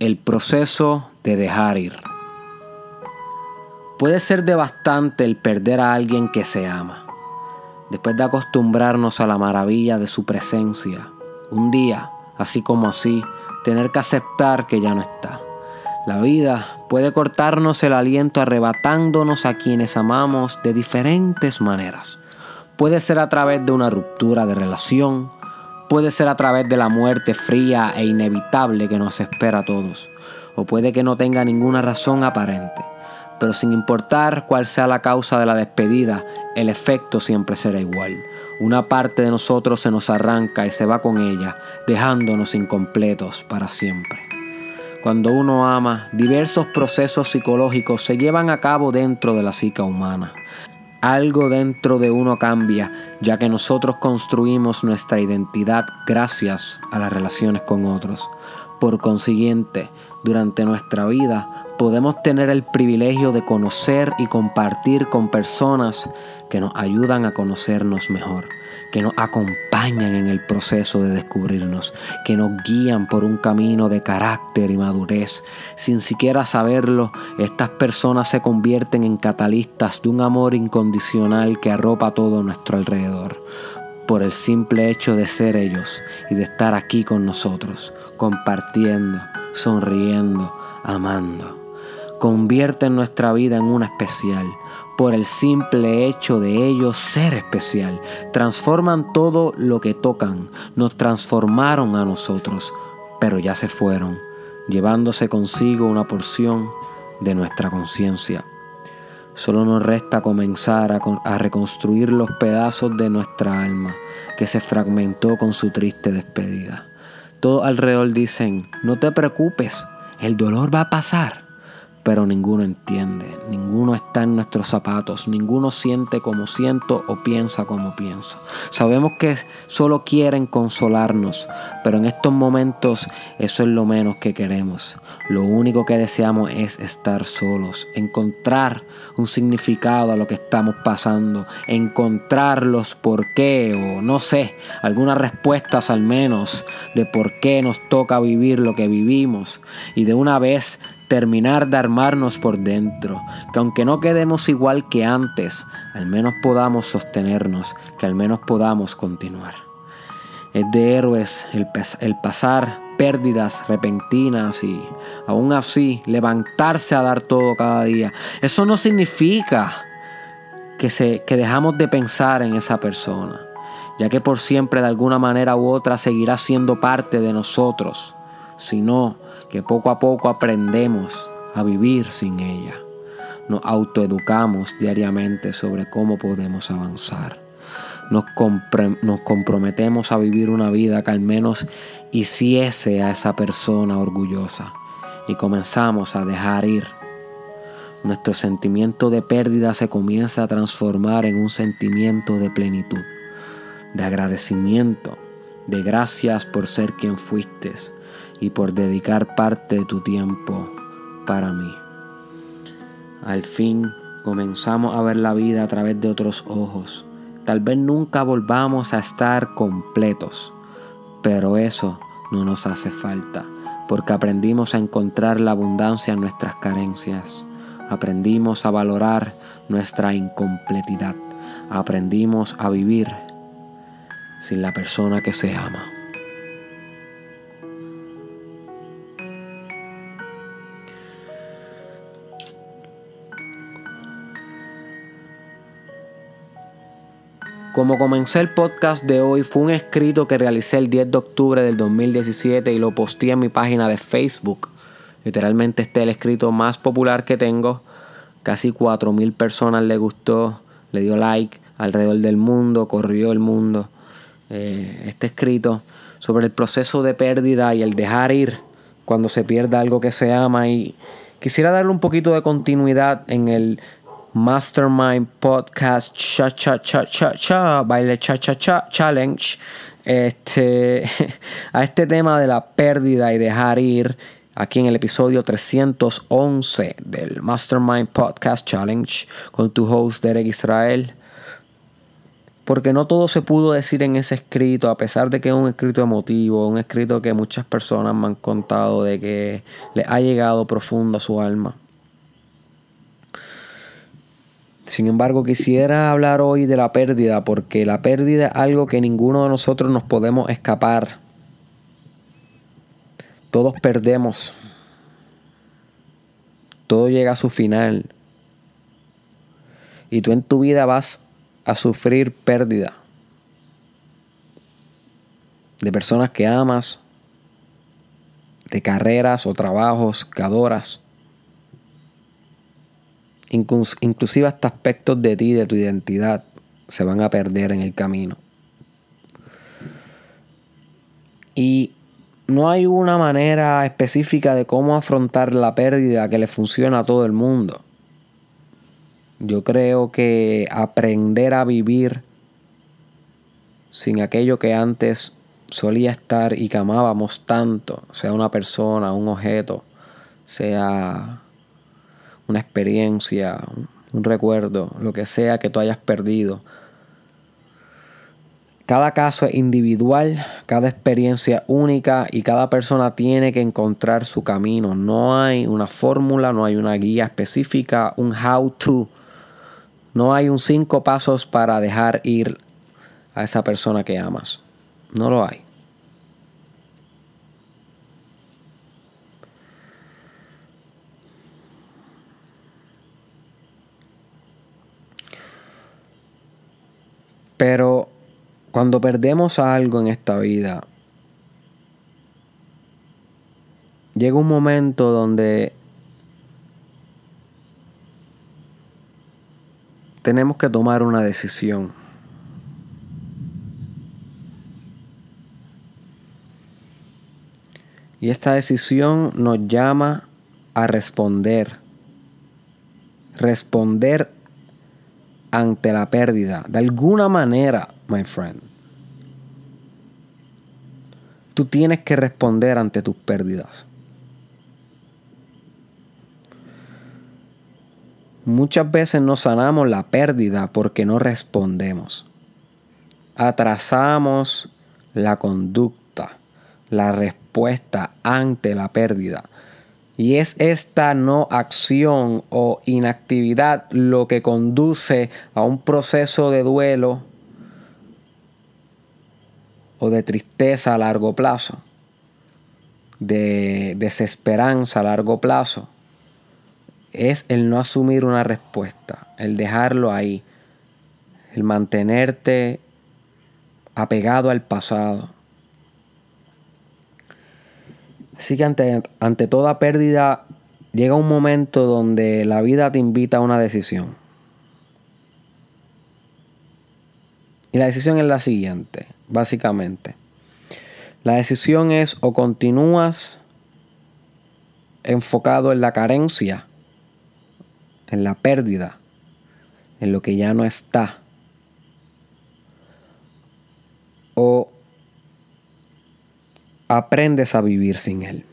El proceso de dejar ir. Puede ser devastante el perder a alguien que se ama. Después de acostumbrarnos a la maravilla de su presencia, un día, así como así, tener que aceptar que ya no está. La vida puede cortarnos el aliento arrebatándonos a quienes amamos de diferentes maneras. Puede ser a través de una ruptura de relación, puede ser a través de la muerte fría e inevitable que nos espera a todos, o puede que no tenga ninguna razón aparente. Pero sin importar cuál sea la causa de la despedida, el efecto siempre será igual. Una parte de nosotros se nos arranca y se va con ella, dejándonos incompletos para siempre. Cuando uno ama, diversos procesos psicológicos se llevan a cabo dentro de la psica humana. Algo dentro de uno cambia, ya que nosotros construimos nuestra identidad gracias a las relaciones con otros. Por consiguiente, durante nuestra vida podemos tener el privilegio de conocer y compartir con personas que nos ayudan a conocernos mejor que nos acompañan en el proceso de descubrirnos, que nos guían por un camino de carácter y madurez. Sin siquiera saberlo, estas personas se convierten en catalistas de un amor incondicional que arropa todo nuestro alrededor por el simple hecho de ser ellos y de estar aquí con nosotros, compartiendo, sonriendo, amando. Convierten nuestra vida en una especial, por el simple hecho de ellos ser especial. Transforman todo lo que tocan, nos transformaron a nosotros, pero ya se fueron, llevándose consigo una porción de nuestra conciencia. Solo nos resta comenzar a, a, reconstruir los pedazos de nuestra alma que se fragmentó con su triste despedida. Todos alrededor dicen, no te preocupes, el dolor va a pasar pero ninguno entiende, ninguno está en nuestros zapatos, ninguno siente como siento o piensa como pienso. Sabemos que solo quieren consolarnos, pero en estos momentos eso es lo menos que queremos. Lo único que deseamos es estar solos, encontrar un significado a lo que estamos pasando, encontrar los por qué o no sé, algunas respuestas al menos de por qué nos toca vivir lo que vivimos y de una vez terminar de armarnos por dentro, que aunque no quedemos igual que antes, al menos podamos sostenernos, que al menos podamos continuar. Es de héroes el, pasar pérdidas repentinas y aún así levantarse a dar todo cada día. Eso no significa que, se, que dejamos de pensar en esa persona, ya que por siempre de alguna manera u otra seguirá siendo parte de nosotros, sino que poco a poco aprendemos a vivir sin ella. Nos autoeducamos diariamente sobre cómo podemos avanzar. Nos, nos, comprometemos a vivir una vida que al menos hiciese a esa persona orgullosa y comenzamos a dejar ir. Nuestro sentimiento de pérdida se comienza a transformar en un sentimiento de plenitud, de agradecimiento, de gracias por ser quien fuiste, y por dedicar parte de tu tiempo para mí. Al fin comenzamos a ver la vida a través de otros ojos. Tal vez nunca volvamos a estar completos, pero eso no nos hace falta, porque aprendimos a encontrar la abundancia en nuestras carencias. Aprendimos a valorar nuestra incompletidad. Aprendimos a vivir sin la persona que se ama. Como comencé el podcast de hoy, fue un escrito que realicé el 10 de octubre del 2017 y lo posteé en mi página de Facebook. Literalmente este es el escrito más popular que tengo. Casi 4.000 personas le gustó, le dio like alrededor del mundo, corrió el mundo. Eh, este escrito sobre el proceso de pérdida y el dejar ir cuando se pierda algo que se ama y quisiera darle un poquito de continuidad en el Mastermind Podcast Cha Cha Cha Cha Cha Baile Cha Cha Cha Challenge este, a este tema de la pérdida y dejar ir aquí en el episodio 311 del Mastermind Podcast Challenge con tu host Derek Israel porque no todo se pudo decir en ese escrito, a pesar de que es un escrito emotivo, un escrito que muchas personas me han contado de que le ha llegado profundo a su alma. Sin embargo, quisiera hablar hoy de la pérdida, porque la pérdida es algo que ninguno de nosotros nos podemos escapar. Todos perdemos. Todo llega a su final. Y tú en tu vida vas a sufrir pérdida de personas que amas, de carreras o trabajos que adoras, inclusive hasta aspectos de ti, de tu identidad, se van a perder en el camino. Y no hay una manera específica de cómo afrontar la pérdida que le funciona a todo el mundo. Yo creo que aprender a vivir sin aquello que antes solía estar y que amábamos tanto, sea una persona, un objeto, sea una experiencia, un recuerdo, lo que sea que tú hayas perdido. Cada caso es individual, cada experiencia única y cada persona tiene que encontrar su camino. No hay una fórmula, no hay una guía específica, un how to no hay un cinco pasos para dejar ir a esa persona que amas. No lo hay. Pero cuando perdemos algo en esta vida, llega un momento donde tenemos que tomar una decisión. Y esta decisión nos llama a responder. Responder ante la pérdida. De alguna manera, my friend. Tú tienes que responder ante tus pérdidas. Muchas veces no sanamos la pérdida porque no respondemos. Atrasamos la conducta, la respuesta ante la pérdida. Y es esta no acción o inactividad lo que conduce a un proceso de duelo o de tristeza a largo plazo, de desesperanza a largo plazo es el no asumir una respuesta, el dejarlo ahí, el mantenerte apegado al pasado. Así que ante, ante toda pérdida llega un momento donde la vida te invita a una decisión. Y la decisión es la siguiente, básicamente. La decisión es o continúas enfocado en la carencia en la pérdida, en lo que ya no está. O aprendes a vivir sin él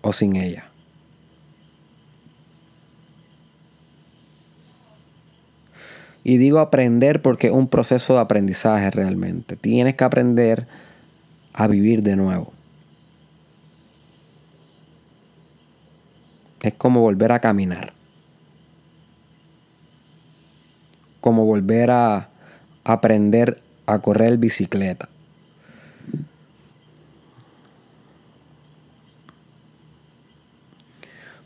o sin ella. Y digo aprender porque es un proceso de aprendizaje realmente. Tienes que aprender a vivir de nuevo. Es como volver a caminar. Como volver a aprender a correr bicicleta.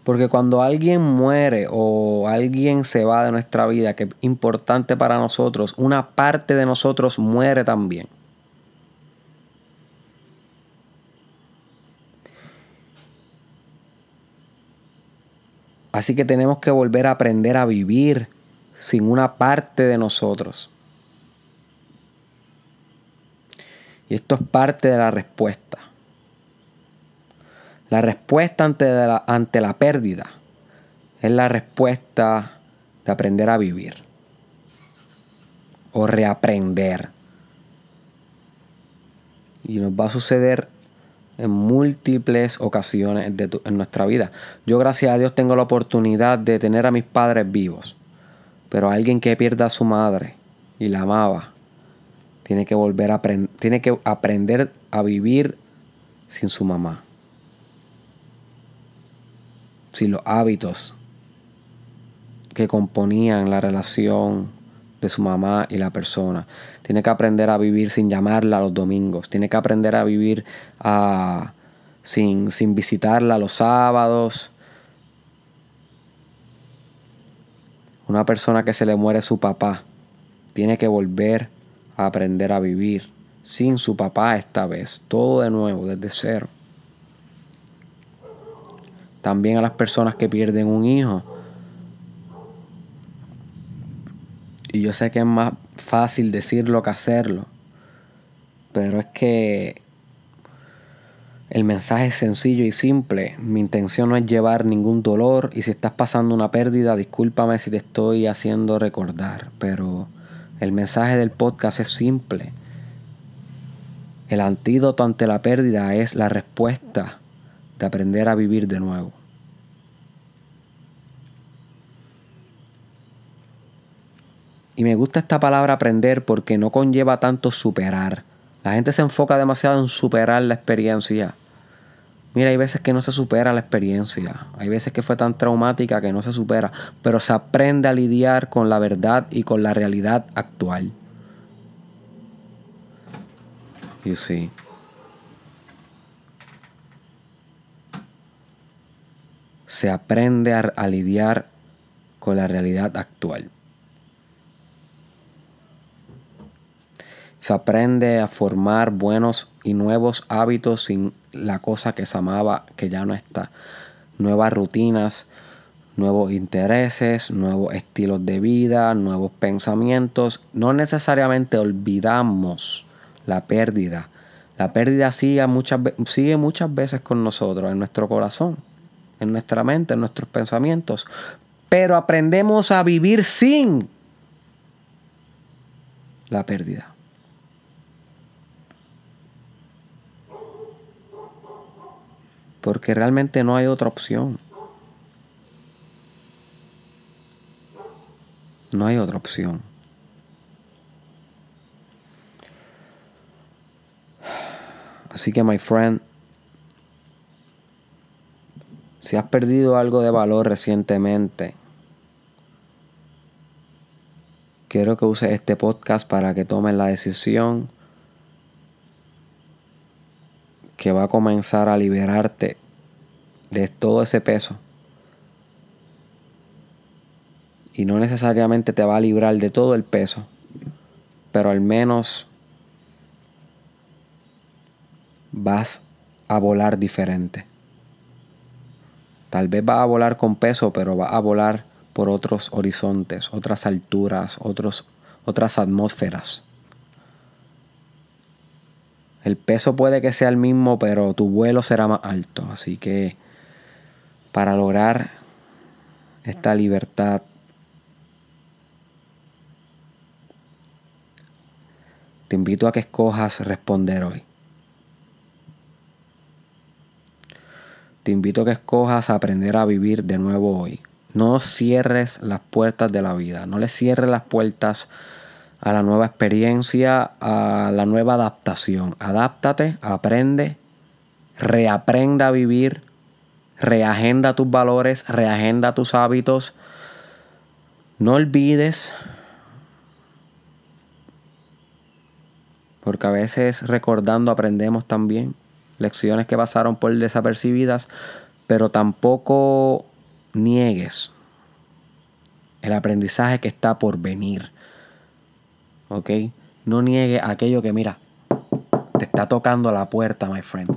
Porque cuando alguien muere o alguien se va de nuestra vida, que es importante para nosotros, una parte de nosotros muere también. Así que tenemos que volver a aprender a vivir sin una parte de nosotros. Y esto es parte de la respuesta. La respuesta ante la, ante la pérdida es la respuesta de aprender a vivir o reaprender. Y nos va a suceder en múltiples ocasiones en nuestra vida. Yo gracias a Dios tengo la oportunidad de tener a mis padres vivos. Pero alguien que pierda a su madre y la amaba, tiene que volver a tiene que aprender a vivir sin su mamá. Sin los hábitos que componían la relación de su mamá y la persona. Tiene que aprender a vivir sin llamarla los domingos. Tiene que aprender a vivir sin, sin visitarla los sábados. Una persona que se le muere su papá tiene que volver a aprender a vivir sin su papá esta vez. Todo de nuevo, desde cero. También a las personas que pierden un hijo. Y yo sé que es más fácil decirlo que hacerlo. Pero es que el mensaje es sencillo y simple. Mi intención no es llevar ningún dolor y si estás pasando una pérdida, discúlpame si te estoy haciendo recordar, pero el mensaje del podcast es simple. El antídoto ante la pérdida es la respuesta de aprender a vivir de nuevo. Y me gusta esta palabra aprender porque no conlleva tanto superar. La gente se enfoca demasiado en superar la experiencia. Mira, hay veces que no se supera la experiencia. Hay veces que fue tan traumática que no se supera. Pero se aprende a lidiar con la verdad y con la realidad actual. You see. Se aprende a, lidiar con la realidad actual. Se aprende a formar buenos y nuevos hábitos sin la cosa que se amaba que ya no está. Nuevas rutinas, nuevos intereses, nuevos estilos de vida, nuevos pensamientos. No necesariamente olvidamos la pérdida. La pérdida sigue sigue muchas veces con nosotros, en nuestro corazón, en nuestra mente, en nuestros pensamientos. Pero aprendemos a vivir sin la pérdida. porque realmente no hay otra opción. No hay otra opción. Así que, my friend, si has perdido algo de valor recientemente, quiero que uses este podcast para que tomes la decisión que va a comenzar a liberarte de todo ese peso. Y no necesariamente te va a librar de todo el peso, pero al menos vas a volar diferente. Tal vez vas a volar con peso, pero vas a volar por otros horizontes, otras alturas, otros, otras atmósferas. El peso puede que sea el mismo, pero tu vuelo será más alto. Así que para lograr esta libertad, te invito a que escojas responder hoy. Te invito a que escojas aprender a vivir de nuevo hoy. No cierres las puertas de la vida, no le cierres las puertas a la nueva experiencia, a la nueva adaptación. Adáptate, aprende, reaprenda a vivir, reagenda tus valores, reagenda tus hábitos. No olvides, porque a veces recordando aprendemos también lecciones que pasaron por desapercibidas, pero tampoco niegues el aprendizaje que está por venir. ¿ok? No niegue aquello que, mira, te está tocando la puerta, my friend.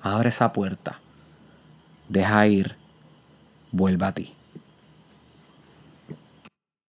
Abre esa puerta. Deja ir. Vuelva a ti.